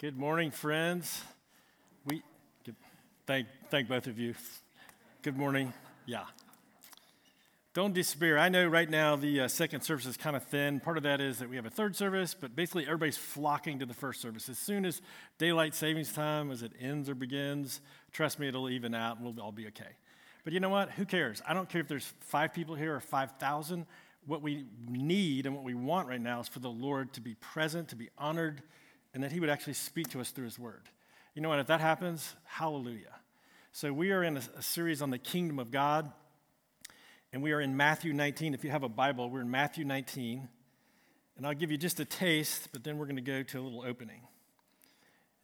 Good morning, friends. We thank thank both of you. Good morning. Yeah. Don't despair. I know right now the uh, second service is kind of thin. Part of that is that we have a third service, but basically everybody's flocking to the first service. As soon as daylight savings time, as it ends or begins, trust me, it'll even out and we'll all be okay. But you know what? Who cares? I don't care if there's five people here or 5,000. What we need and what we want right now is for the Lord to be present, to be honored, and that He would actually speak to us through His Word. You know what? If that happens, hallelujah. So we are in a, a series on the kingdom of God, and we are in Matthew 19. If you have a Bible, we're in Matthew 19. And I'll give you just a taste, but then we're going to go to a little opening.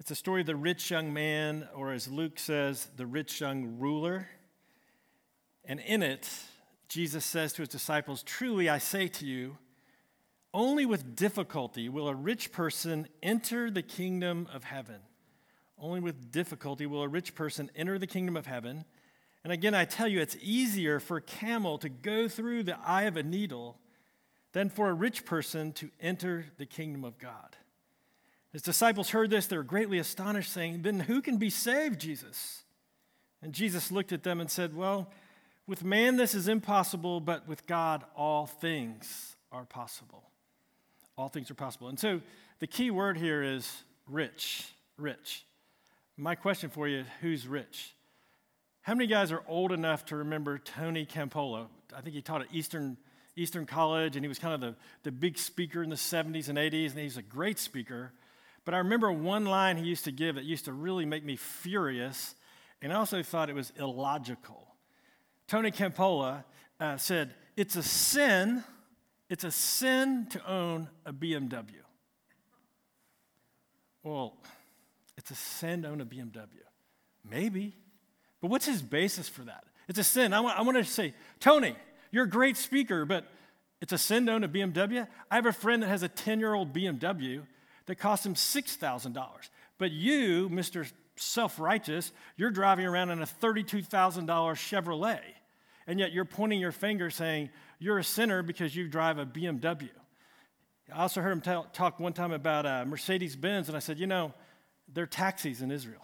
It's a story of the rich young man, or as Luke says, the rich young ruler. And in it, Jesus says to his disciples, Truly I say to you, only with difficulty will a rich person enter the kingdom of heaven. Only with difficulty will a rich person enter the kingdom of heaven. And again, I tell you, it's easier for a camel to go through the eye of a needle than for a rich person to enter the kingdom of God. His disciples heard this, they were greatly astonished, saying, Then who can be saved, Jesus? And Jesus looked at them and said, Well, with man this is impossible, but with God all things are possible. All things are possible. And so the key word here is rich. Rich. My question for you is who's rich? How many guys are old enough to remember Tony Campolo? I think he taught at Eastern, Eastern College, and he was kind of the, the big speaker in the 70s and 80s, and he's a great speaker. But I remember one line he used to give that used to really make me furious, and I also thought it was illogical. Tony Campolo uh, said, It's a sin it's a sin to own a BMW. Well, it's a sin to own a BMW. Maybe. But what's his basis for that? It's a sin. I want, I want to say, Tony, you're a great speaker, but it's a sin to own a BMW. I have a friend that has a 10 year old BMW that cost him $6,000. But you, Mr. Self righteous, you're driving around in a $32,000 Chevrolet. And yet you're pointing your finger saying, you're a sinner because you drive a BMW. I also heard him tell, talk one time about uh, Mercedes Benz, and I said, you know, they're taxis in Israel.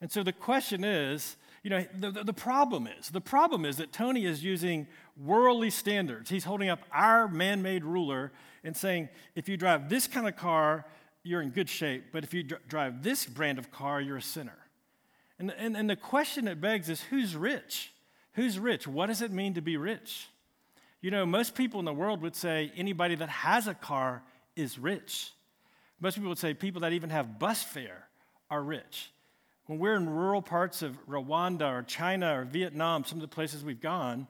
And so the question is, you know, the, the, the problem is, the problem is that Tony is using worldly standards. He's holding up our man made ruler and saying, if you drive this kind of car, you're in good shape, but if you dr- drive this brand of car, you're a sinner. And, and, and the question it begs is who's rich? Who's rich? What does it mean to be rich? You know, most people in the world would say anybody that has a car is rich. Most people would say people that even have bus fare are rich. When we're in rural parts of Rwanda or China or Vietnam, some of the places we've gone,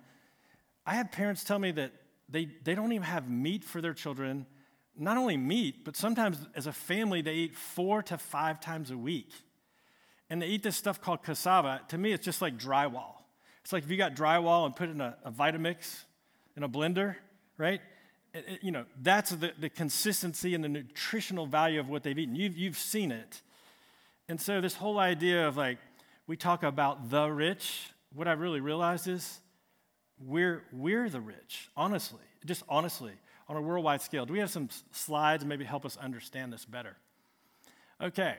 I have parents tell me that they, they don't even have meat for their children. Not only meat, but sometimes as a family, they eat four to five times a week. And they eat this stuff called cassava. To me, it's just like drywall. It's like if you got drywall and put it in a, a Vitamix in a blender, right? It, it, you know, that's the, the consistency and the nutritional value of what they've eaten. You've, you've seen it. And so, this whole idea of like, we talk about the rich, what I really realized is we're, we're the rich, honestly, just honestly, on a worldwide scale. Do we have some slides maybe help us understand this better? Okay,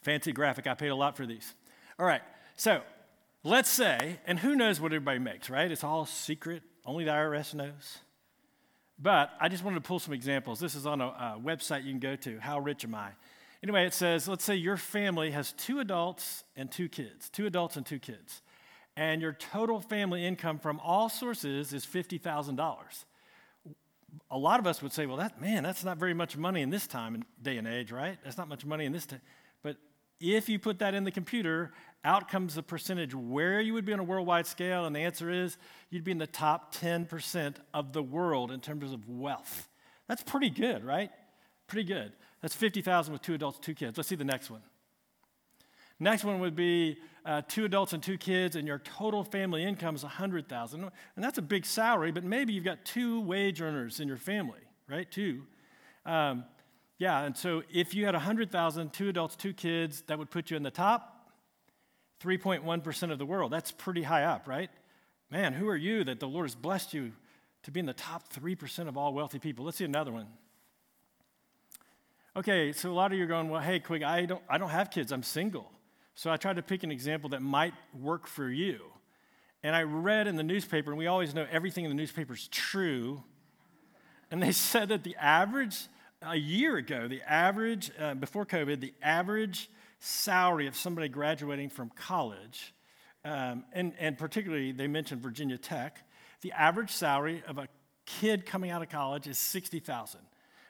fancy graphic. I paid a lot for these. All right, so Let's say, and who knows what everybody makes, right? It's all secret, only the IRS knows. But I just wanted to pull some examples. This is on a, a website you can go to. How rich am I? Anyway, it says, let's say your family has two adults and two kids, two adults and two kids, and your total family income from all sources is $50,000. A lot of us would say, well, that, man, that's not very much money in this time and day and age, right? That's not much money in this time. But if you put that in the computer, out comes the percentage where you would be on a worldwide scale, and the answer is you'd be in the top 10% of the world in terms of wealth. That's pretty good, right? Pretty good. That's 50,000 with two adults, two kids. Let's see the next one. Next one would be uh, two adults and two kids, and your total family income is 100,000. And that's a big salary, but maybe you've got two wage earners in your family, right? Two. Um, yeah, and so if you had 100,000, two adults, two kids, that would put you in the top 3.1% of the world. That's pretty high up, right? Man, who are you that the Lord has blessed you to be in the top 3% of all wealthy people? Let's see another one. Okay, so a lot of you are going, well, hey, Quig, I don't, I don't have kids, I'm single. So I tried to pick an example that might work for you. And I read in the newspaper, and we always know everything in the newspaper is true. And they said that the average, a year ago, the average, uh, before COVID, the average salary of somebody graduating from college, um, and, and particularly they mentioned Virginia Tech, the average salary of a kid coming out of college is 60000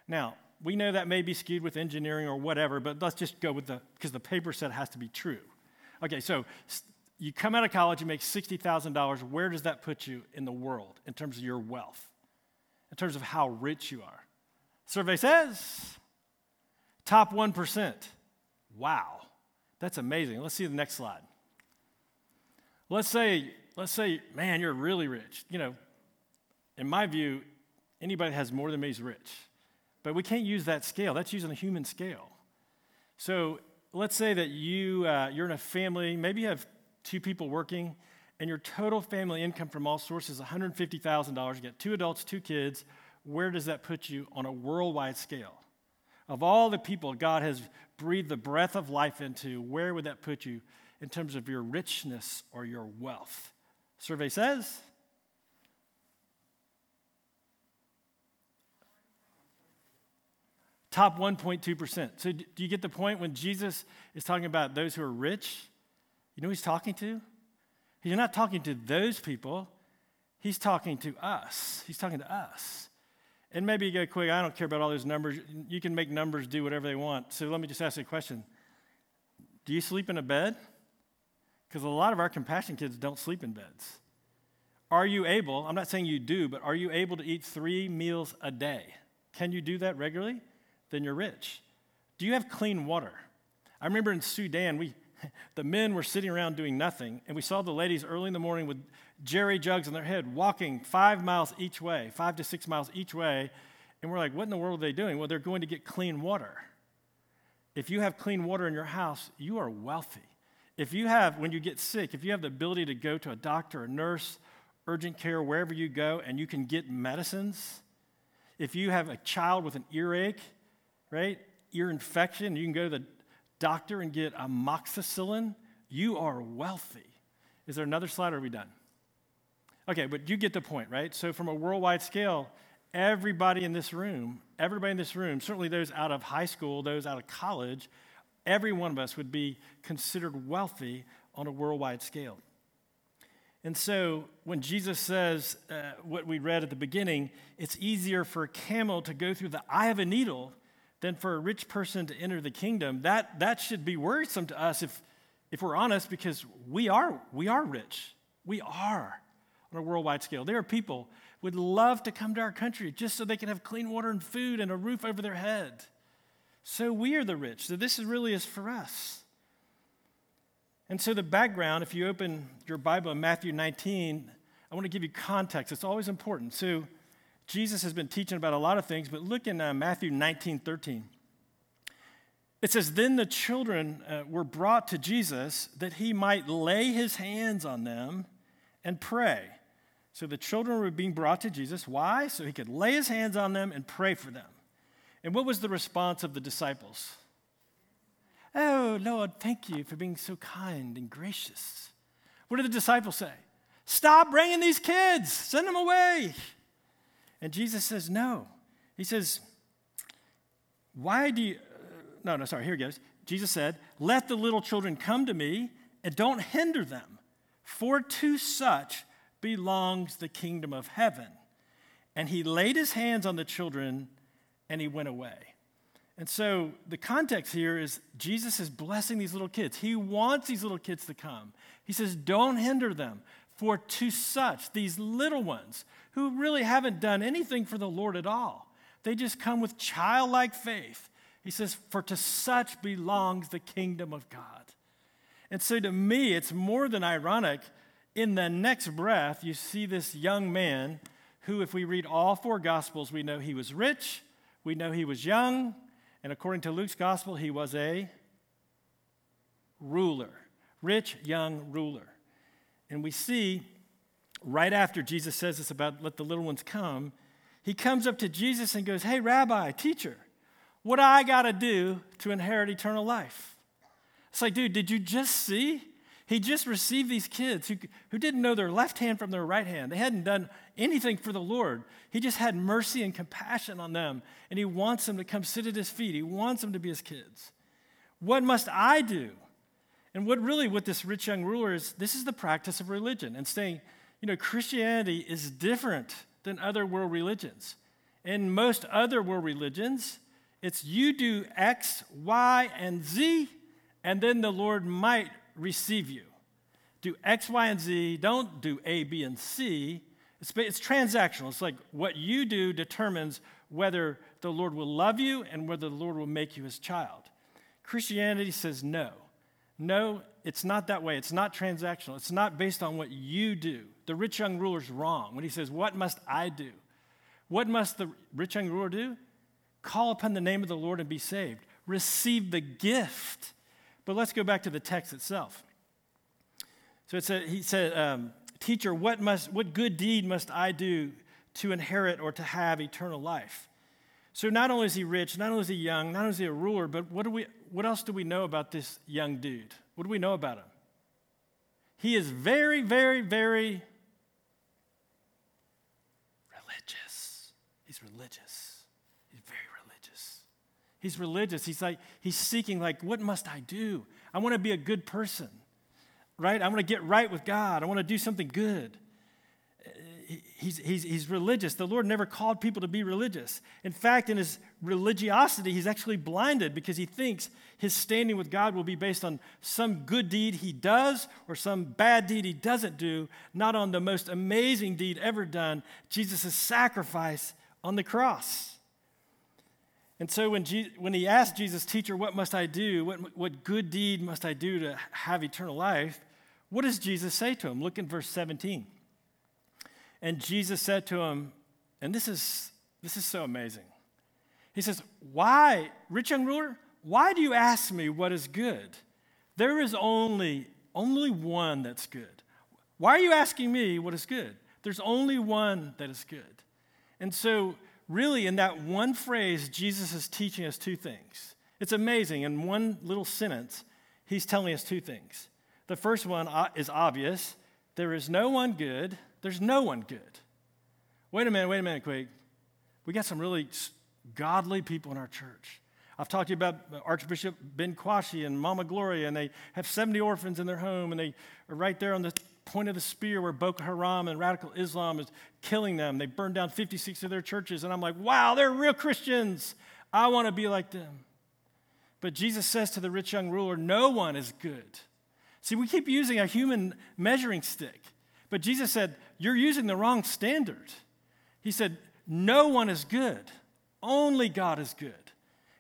Now, we know that may be skewed with engineering or whatever, but let's just go with the, because the paper said it has to be true. Okay, so you come out of college, you make $60,000. Where does that put you in the world in terms of your wealth, in terms of how rich you are? Survey says top 1%. Wow, that's amazing. Let's see the next slide. Let's say, let's say, man, you're really rich. You know, in my view, anybody that has more than me is rich. But we can't use that scale. That's using a human scale. So let's say that you, uh, you're in a family, maybe you have two people working, and your total family income from all sources is $150,000. You get two adults, two kids. Where does that put you on a worldwide scale? Of all the people God has breathed the breath of life into, where would that put you in terms of your richness or your wealth? Survey says top 1.2%. So, do you get the point when Jesus is talking about those who are rich? You know who he's talking to? He's not talking to those people, he's talking to us. He's talking to us. And maybe you go Quig, I don't care about all those numbers. You can make numbers do whatever they want. So let me just ask you a question Do you sleep in a bed? Because a lot of our compassion kids don't sleep in beds. Are you able, I'm not saying you do, but are you able to eat three meals a day? Can you do that regularly? Then you're rich. Do you have clean water? I remember in Sudan, we, the men were sitting around doing nothing, and we saw the ladies early in the morning with jerry jugs on their head walking five miles each way, five to six miles each way. And we're like, what in the world are they doing? Well, they're going to get clean water. If you have clean water in your house, you are wealthy. If you have, when you get sick, if you have the ability to go to a doctor, a nurse, urgent care, wherever you go, and you can get medicines, if you have a child with an earache, right, ear infection, you can go to the doctor and get amoxicillin, you are wealthy. Is there another slide or are we done? Okay, but you get the point, right? So, from a worldwide scale, everybody in this room, everybody in this room, certainly those out of high school, those out of college, every one of us would be considered wealthy on a worldwide scale. And so, when Jesus says uh, what we read at the beginning, it's easier for a camel to go through the eye of a needle than for a rich person to enter the kingdom, that, that should be worrisome to us if, if we're honest, because we are, we are rich. We are on a worldwide scale. There are people would love to come to our country just so they can have clean water and food and a roof over their head. So we are the rich. So this is really is for us. And so the background, if you open your Bible in Matthew 19, I want to give you context. It's always important. So Jesus has been teaching about a lot of things, but look in uh, Matthew 19 13. It says, Then the children uh, were brought to Jesus that he might lay his hands on them and pray. So the children were being brought to Jesus. Why? So he could lay his hands on them and pray for them. And what was the response of the disciples? Oh, Lord, thank you for being so kind and gracious. What did the disciples say? Stop bringing these kids, send them away. And Jesus says, No. He says, Why do you. Uh, no, no, sorry, here he goes. Jesus said, Let the little children come to me and don't hinder them, for to such belongs the kingdom of heaven. And he laid his hands on the children and he went away. And so the context here is Jesus is blessing these little kids. He wants these little kids to come. He says, Don't hinder them, for to such, these little ones who really haven't done anything for the Lord at all, they just come with childlike faith. He says, For to such belongs the kingdom of God. And so to me, it's more than ironic. In the next breath, you see this young man who, if we read all four gospels, we know he was rich, we know he was young, and according to Luke's gospel, he was a ruler, rich young ruler. And we see right after Jesus says this about let the little ones come, he comes up to Jesus and goes, Hey, Rabbi, teacher, What I got to do to inherit eternal life? It's like, dude, did you just see? He just received these kids who, who didn't know their left hand from their right hand. They hadn't done anything for the Lord. He just had mercy and compassion on them, and He wants them to come sit at His feet. He wants them to be His kids. What must I do? And what really, what this rich young ruler is, this is the practice of religion and saying, you know, Christianity is different than other world religions. In most other world religions, it's you do X, Y, and Z, and then the Lord might receive you. Do X, Y, and Z, don't do A, B, and C. It's, it's transactional. It's like what you do determines whether the Lord will love you and whether the Lord will make you his child. Christianity says no. No, it's not that way. It's not transactional. It's not based on what you do. The rich young ruler's wrong when he says, What must I do? What must the rich young ruler do? Call upon the name of the Lord and be saved. Receive the gift. But let's go back to the text itself. So it said, he said, um, Teacher, what, must, what good deed must I do to inherit or to have eternal life? So not only is he rich, not only is he young, not only is he a ruler, but what, do we, what else do we know about this young dude? What do we know about him? He is very, very, very religious. He's religious. He's very religious. He's religious. He's like, he's seeking, like, what must I do? I want to be a good person, right? I want to get right with God. I want to do something good he's, he's, he's religious. The Lord never called people to be religious. In fact, in his religiosity, he's actually blinded because he thinks his standing with God will be based on some good deed he does or some bad deed he doesn't do, not on the most amazing deed ever done Jesus' sacrifice on the cross. And so when, Je- when he asked Jesus, Teacher, what must I do? What, what good deed must I do to have eternal life? What does Jesus say to him? Look in verse 17. And Jesus said to him, and this is, this is so amazing. He says, Why, rich young ruler, why do you ask me what is good? There is only, only one that's good. Why are you asking me what is good? There's only one that is good. And so, really, in that one phrase, Jesus is teaching us two things. It's amazing. In one little sentence, he's telling us two things. The first one uh, is obvious there is no one good, there's no one good. Wait a minute, wait a minute, Quig. We got some really godly people in our church. I've talked to you about uh, Archbishop Ben Kwashi and Mama Gloria, and they have 70 orphans in their home, and they are right there on the point of the spear where Boko Haram and radical Islam is killing them. They burned down 56 of their churches, and I'm like, wow, they're real Christians. I want to be like them. But Jesus says to the rich young ruler, no one is good. See, we keep using a human measuring stick. But Jesus said, You're using the wrong standard. He said, No one is good, only God is good.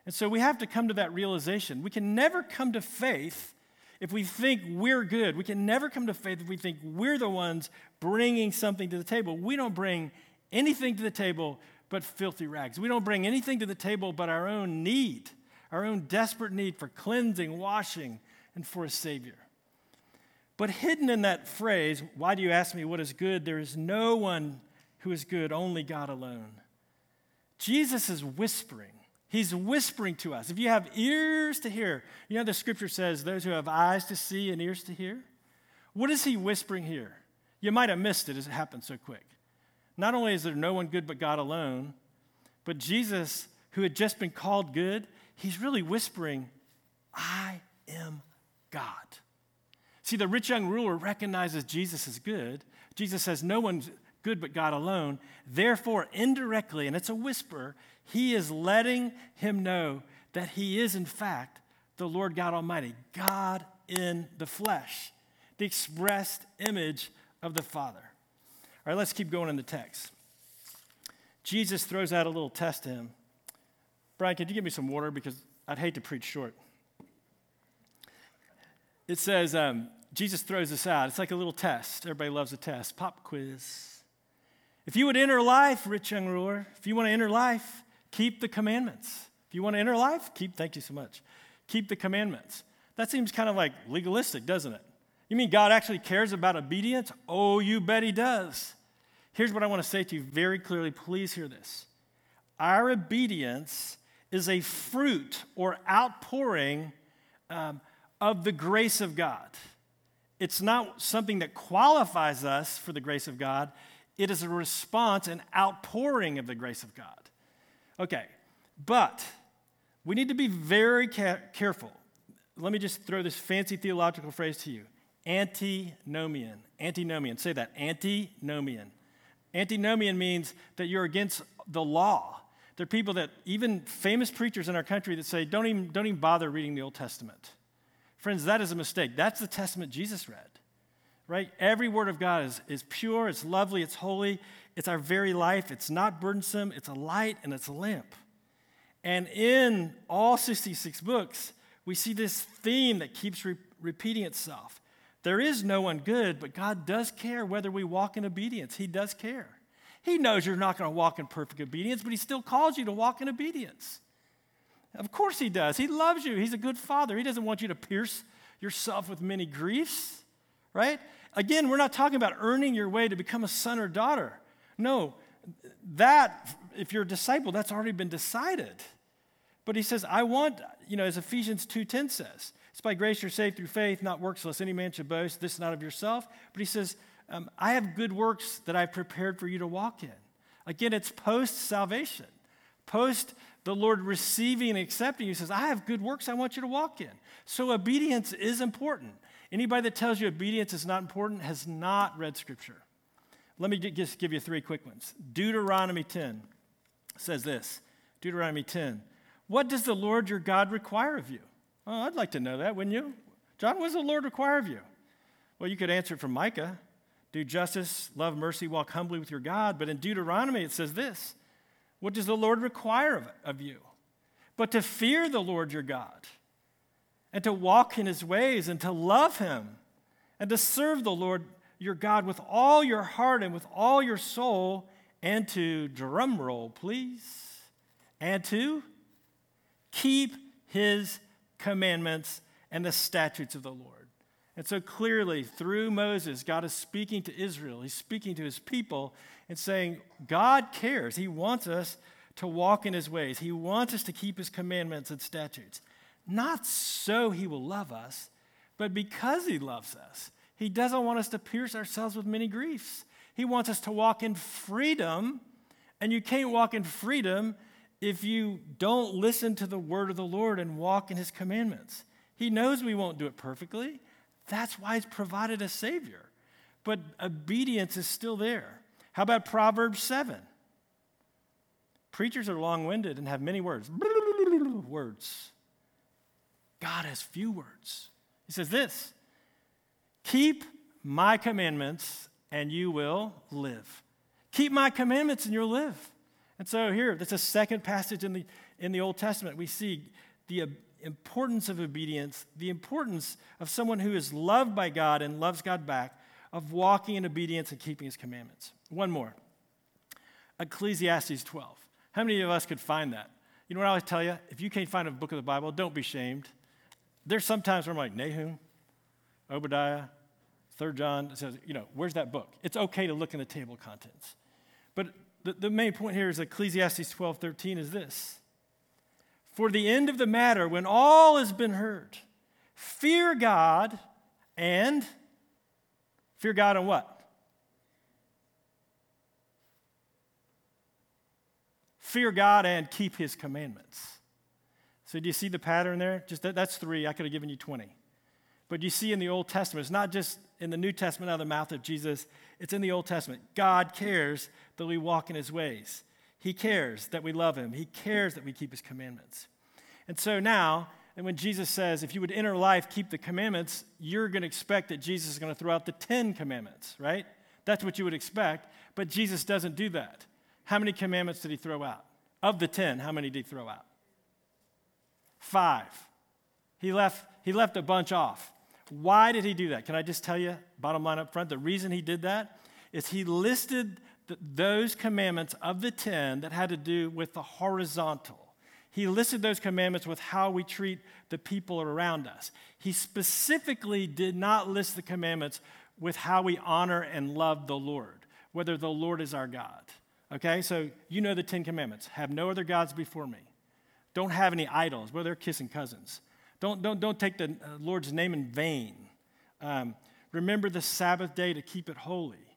And so we have to come to that realization. We can never come to faith if we think we're good. We can never come to faith if we think we're the ones bringing something to the table. We don't bring anything to the table but filthy rags. We don't bring anything to the table but our own need, our own desperate need for cleansing, washing, and for a Savior. But hidden in that phrase, why do you ask me what is good? There is no one who is good, only God alone. Jesus is whispering. He's whispering to us. If you have ears to hear, you know the scripture says, those who have eyes to see and ears to hear. What is he whispering here? You might have missed it as it happened so quick. Not only is there no one good but God alone, but Jesus, who had just been called good, he's really whispering, I am God. See, the rich young ruler recognizes Jesus is good. Jesus says, No one's good but God alone. Therefore, indirectly, and it's a whisper, he is letting him know that he is, in fact, the Lord God Almighty, God in the flesh, the expressed image of the Father. All right, let's keep going in the text. Jesus throws out a little test to him. Brian, could you give me some water? Because I'd hate to preach short. It says, um, Jesus throws this out. It's like a little test. Everybody loves a test. Pop quiz. If you would enter life, rich young ruler, if you want to enter life, keep the commandments. If you want to enter life, keep, thank you so much, keep the commandments. That seems kind of like legalistic, doesn't it? You mean God actually cares about obedience? Oh, you bet He does. Here's what I want to say to you very clearly. Please hear this. Our obedience is a fruit or outpouring um, of the grace of God. It's not something that qualifies us for the grace of God, it is a response, an outpouring of the grace of God. Okay, but we need to be very ca- careful. Let me just throw this fancy theological phrase to you antinomian. Antinomian. Say that. Antinomian. Antinomian means that you're against the law. There are people that, even famous preachers in our country, that say, don't even, don't even bother reading the Old Testament. Friends, that is a mistake. That's the Testament Jesus read, right? Every word of God is, is pure, it's lovely, it's holy, it's our very life, it's not burdensome, it's a light, and it's a lamp. And in all 66 books, we see this theme that keeps re- repeating itself. There is no one good, but God does care whether we walk in obedience. He does care. He knows you're not going to walk in perfect obedience, but He still calls you to walk in obedience. Of course, He does. He loves you. He's a good Father. He doesn't want you to pierce yourself with many griefs, right? Again, we're not talking about earning your way to become a son or daughter. No, that, if you're a disciple, that's already been decided. But He says, I want, you know, as Ephesians 2.10 says, it's by grace you're saved through faith, not works, lest any man should boast. This not of yourself. But he says, um, I have good works that I've prepared for you to walk in. Again, it's post salvation, post the Lord receiving and accepting you. Says, I have good works I want you to walk in. So obedience is important. Anybody that tells you obedience is not important has not read Scripture. Let me just give you three quick ones. Deuteronomy 10 says this Deuteronomy 10. What does the Lord your God require of you? Oh, I'd like to know that, wouldn't you? John, what does the Lord require of you? Well, you could answer it from Micah do justice, love mercy, walk humbly with your God. But in Deuteronomy, it says this What does the Lord require of, of you? But to fear the Lord your God, and to walk in his ways, and to love him, and to serve the Lord your God with all your heart and with all your soul, and to, drum roll, please, and to keep his commandments, and the statutes of the Lord. And so clearly, through Moses, God is speaking to Israel. He's speaking to his people and saying, God cares. He wants us to walk in his ways, He wants us to keep his commandments and statutes. Not so he will love us, but because he loves us. He doesn't want us to pierce ourselves with many griefs. He wants us to walk in freedom, and you can't walk in freedom if you don't listen to the word of the Lord and walk in his commandments. He knows we won't do it perfectly. That's why it's provided a Savior. But obedience is still there. How about Proverbs 7? Preachers are long winded and have many words. words. God has few words. He says this Keep my commandments and you will live. Keep my commandments and you'll live. And so here, that's a second passage in the, in the Old Testament. We see the importance of obedience, the importance of someone who is loved by God and loves God back, of walking in obedience and keeping his commandments. One more Ecclesiastes 12. How many of us could find that? You know what I always tell you? If you can't find a book of the Bible, don't be shamed. There's sometimes where I'm like, Nahum, Obadiah, Third John says, you know, where's that book? It's okay to look in the table of contents. But the, the main point here is Ecclesiastes 12 13 is this. For the end of the matter, when all has been heard, fear God and fear God and what? Fear God and keep his commandments. So, do you see the pattern there? Just that, that's three. I could have given you 20. But you see in the Old Testament, it's not just in the New Testament out of the mouth of Jesus, it's in the Old Testament. God cares that we walk in his ways. He cares that we love him. He cares that we keep his commandments. And so now, and when Jesus says, if you would enter life, keep the commandments, you're going to expect that Jesus is going to throw out the 10 commandments, right? That's what you would expect. But Jesus doesn't do that. How many commandments did he throw out? Of the 10, how many did he throw out? Five. He left, he left a bunch off. Why did he do that? Can I just tell you, bottom line up front, the reason he did that is he listed those commandments of the 10 that had to do with the horizontal. He listed those commandments with how we treat the people around us. He specifically did not list the commandments with how we honor and love the Lord, whether the Lord is our God. Okay, so you know the Ten Commandments have no other gods before me. Don't have any idols. Well, they're kissing cousins. Don't, don't, don't take the uh, Lord's name in vain. Um, remember the Sabbath day to keep it holy.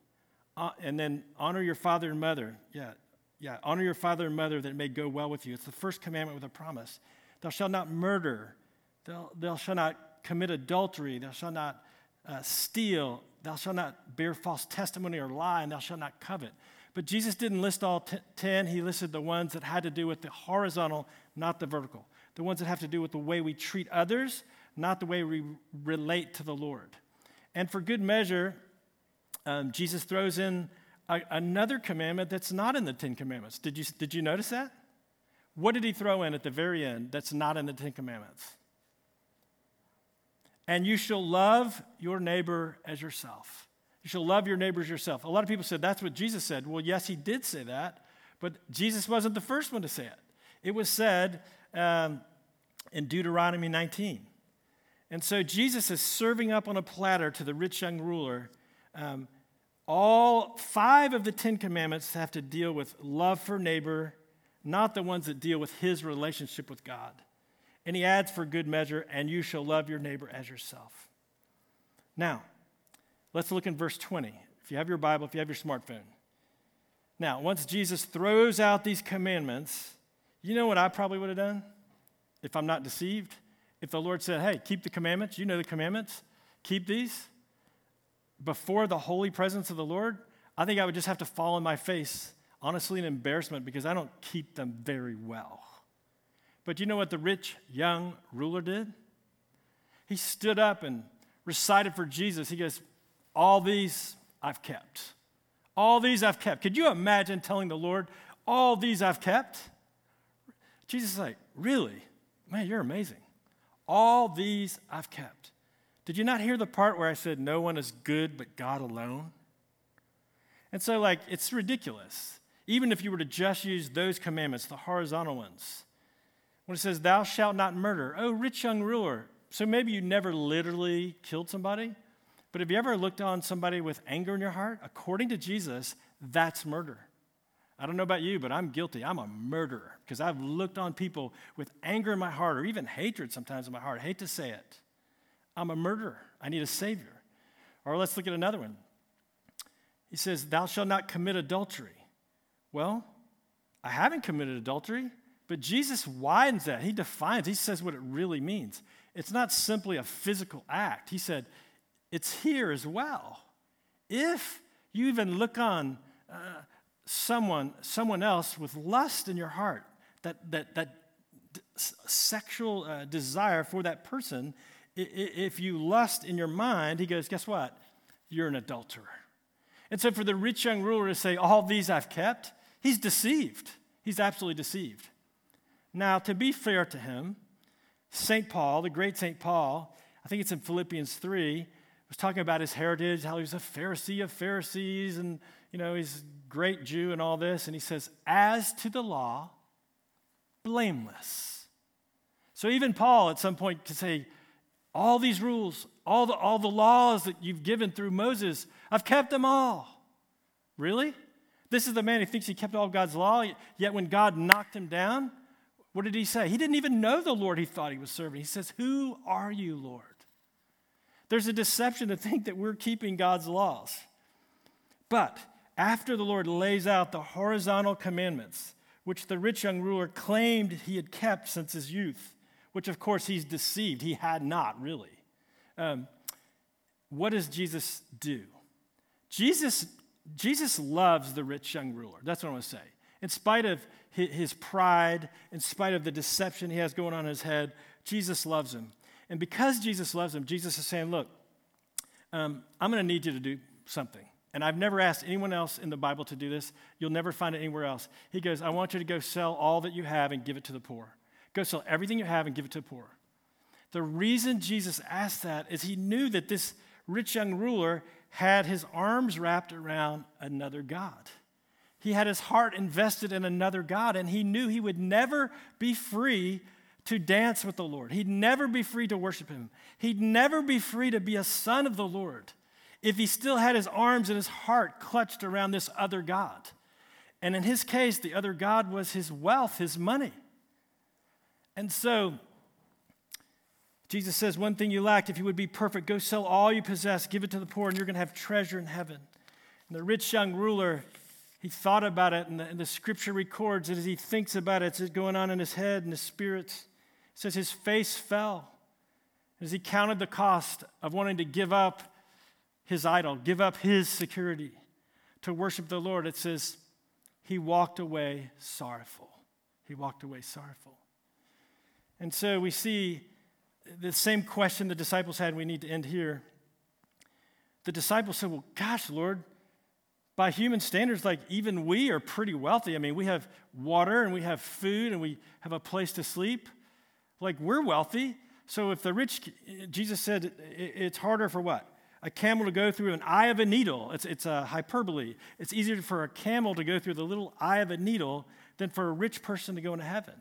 Uh, and then honor your father and mother. Yeah, yeah. Honor your father and mother that it may go well with you. It's the first commandment with a promise. Thou shalt not murder. Thou, shalt not commit adultery. Thou shalt not uh, steal. Thou shalt not bear false testimony or lie, and thou shalt not covet. But Jesus didn't list all t- 10. He listed the ones that had to do with the horizontal, not the vertical. The ones that have to do with the way we treat others, not the way we relate to the Lord. And for good measure, um, Jesus throws in a, another commandment that's not in the Ten Commandments. Did you, did you notice that? What did he throw in at the very end that's not in the Ten Commandments? And you shall love your neighbor as yourself. You shall love your neighbors yourself. A lot of people said that's what Jesus said. Well, yes, he did say that, but Jesus wasn't the first one to say it. It was said um, in Deuteronomy 19. And so Jesus is serving up on a platter to the rich young ruler. Um, all five of the Ten Commandments have to deal with love for neighbor, not the ones that deal with his relationship with God. And he adds for good measure, and you shall love your neighbor as yourself. Now, let's look in verse 20. If you have your Bible, if you have your smartphone. Now, once Jesus throws out these commandments, you know what I probably would have done if I'm not deceived? If the Lord said, hey, keep the commandments, you know the commandments, keep these before the holy presence of the Lord, I think I would just have to fall on my face, honestly, in embarrassment because I don't keep them very well. But you know what the rich young ruler did? He stood up and recited for Jesus. He goes, All these I've kept. All these I've kept. Could you imagine telling the Lord, All these I've kept? Jesus is like, Really? Man, you're amazing. All these I've kept. Did you not hear the part where I said, No one is good but God alone? And so, like, it's ridiculous. Even if you were to just use those commandments, the horizontal ones, when it says, Thou shalt not murder, oh, rich young ruler. So maybe you never literally killed somebody, but have you ever looked on somebody with anger in your heart? According to Jesus, that's murder. I don't know about you, but I'm guilty. I'm a murderer because I've looked on people with anger in my heart or even hatred sometimes in my heart. I hate to say it. I'm a murderer. I need a Savior. Or let's look at another one. He says, Thou shalt not commit adultery. Well, I haven't committed adultery, but Jesus widens that. He defines, he says what it really means. It's not simply a physical act. He said, It's here as well. If you even look on, uh, someone, someone else with lust in your heart, that, that, that d- sexual uh, desire for that person, if you lust in your mind, he goes, guess what? You're an adulterer. And so for the rich young ruler to say, all these I've kept, he's deceived. He's absolutely deceived. Now, to be fair to him, St. Paul, the great St. Paul, I think it's in Philippians 3, was talking about his heritage, how he was a Pharisee of Pharisees, and you know, he's great Jew and all this, and he says, as to the law, blameless. So even Paul at some point could say, all these rules, all the, all the laws that you've given through Moses, I've kept them all. Really? This is the man who thinks he kept all God's law, yet when God knocked him down, what did he say? He didn't even know the Lord he thought he was serving. He says, Who are you, Lord? There's a deception to think that we're keeping God's laws. But after the Lord lays out the horizontal commandments, which the rich young ruler claimed he had kept since his youth, which of course he's deceived, he had not really. Um, what does Jesus do? Jesus, Jesus loves the rich young ruler. That's what I want to say. In spite of his pride, in spite of the deception he has going on in his head, Jesus loves him. And because Jesus loves him, Jesus is saying, Look, um, I'm going to need you to do something. And I've never asked anyone else in the Bible to do this. You'll never find it anywhere else. He goes, I want you to go sell all that you have and give it to the poor. Go sell everything you have and give it to the poor. The reason Jesus asked that is he knew that this rich young ruler had his arms wrapped around another God. He had his heart invested in another God, and he knew he would never be free to dance with the Lord. He'd never be free to worship him. He'd never be free to be a son of the Lord if he still had his arms and his heart clutched around this other God. And in his case, the other God was his wealth, his money. And so, Jesus says, One thing you lacked, if you would be perfect, go sell all you possess, give it to the poor, and you're going to have treasure in heaven. And the rich young ruler, he thought about it, and the, and the scripture records that as he thinks about it, it's going on in his head and his spirit. It says his face fell as he counted the cost of wanting to give up his idol, give up his security to worship the Lord. It says he walked away sorrowful. He walked away sorrowful. And so we see the same question the disciples had, we need to end here. The disciples said, Well, gosh, Lord, by human standards, like even we are pretty wealthy. I mean, we have water and we have food and we have a place to sleep. Like, we're wealthy. So if the rich, Jesus said, it's harder for what? A camel to go through an eye of a needle. It's, it's a hyperbole. It's easier for a camel to go through the little eye of a needle than for a rich person to go into heaven.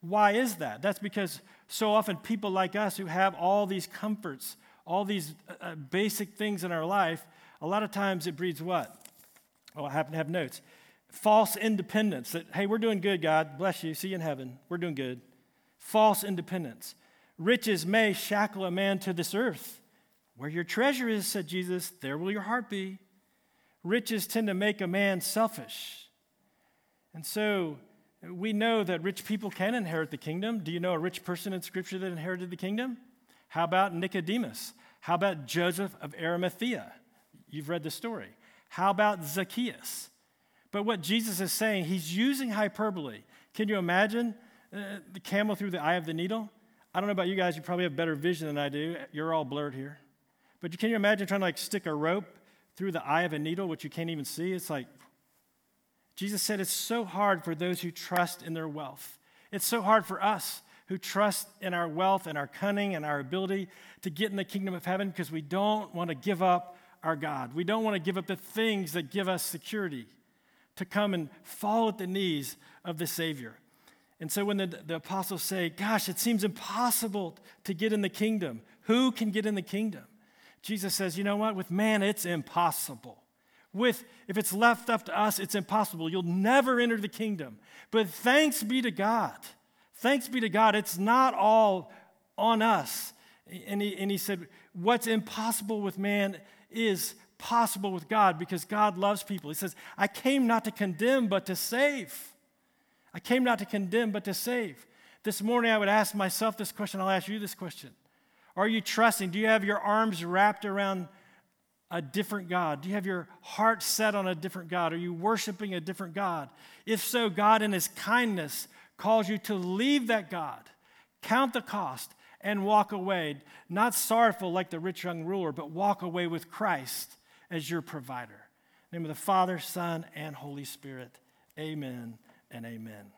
Why is that? That's because so often people like us who have all these comforts, all these uh, uh, basic things in our life, a lot of times it breeds what? Oh, I happen to have notes. False independence that, hey, we're doing good, God, bless you, see you in heaven, we're doing good. False independence. Riches may shackle a man to this earth. Where your treasure is, said Jesus, there will your heart be. Riches tend to make a man selfish. And so we know that rich people can inherit the kingdom. Do you know a rich person in Scripture that inherited the kingdom? How about Nicodemus? How about Joseph of Arimathea? You've read the story. How about Zacchaeus? But what Jesus is saying, he's using hyperbole. Can you imagine uh, the camel through the eye of the needle? I don't know about you guys, you probably have better vision than I do. You're all blurred here. But can you imagine trying to like stick a rope through the eye of a needle, which you can't even see? It's like, Jesus said it's so hard for those who trust in their wealth. It's so hard for us who trust in our wealth and our cunning and our ability to get in the kingdom of heaven because we don't want to give up our God. We don't want to give up the things that give us security to come and fall at the knees of the Savior. And so when the, the apostles say, Gosh, it seems impossible to get in the kingdom, who can get in the kingdom? Jesus says, You know what? With man, it's impossible. With, if it's left up to us, it's impossible. You'll never enter the kingdom. But thanks be to God. Thanks be to God. It's not all on us. And he, and he said, What's impossible with man is possible with God because God loves people. He says, I came not to condemn, but to save. I came not to condemn, but to save. This morning, I would ask myself this question. I'll ask you this question Are you trusting? Do you have your arms wrapped around a different God? Do you have your heart set on a different God? Are you worshiping a different God? If so, God, in His kindness, calls you to leave that God, count the cost, and walk away, not sorrowful like the rich young ruler, but walk away with Christ as your provider. name of the Father, Son, and Holy Spirit. Amen and amen.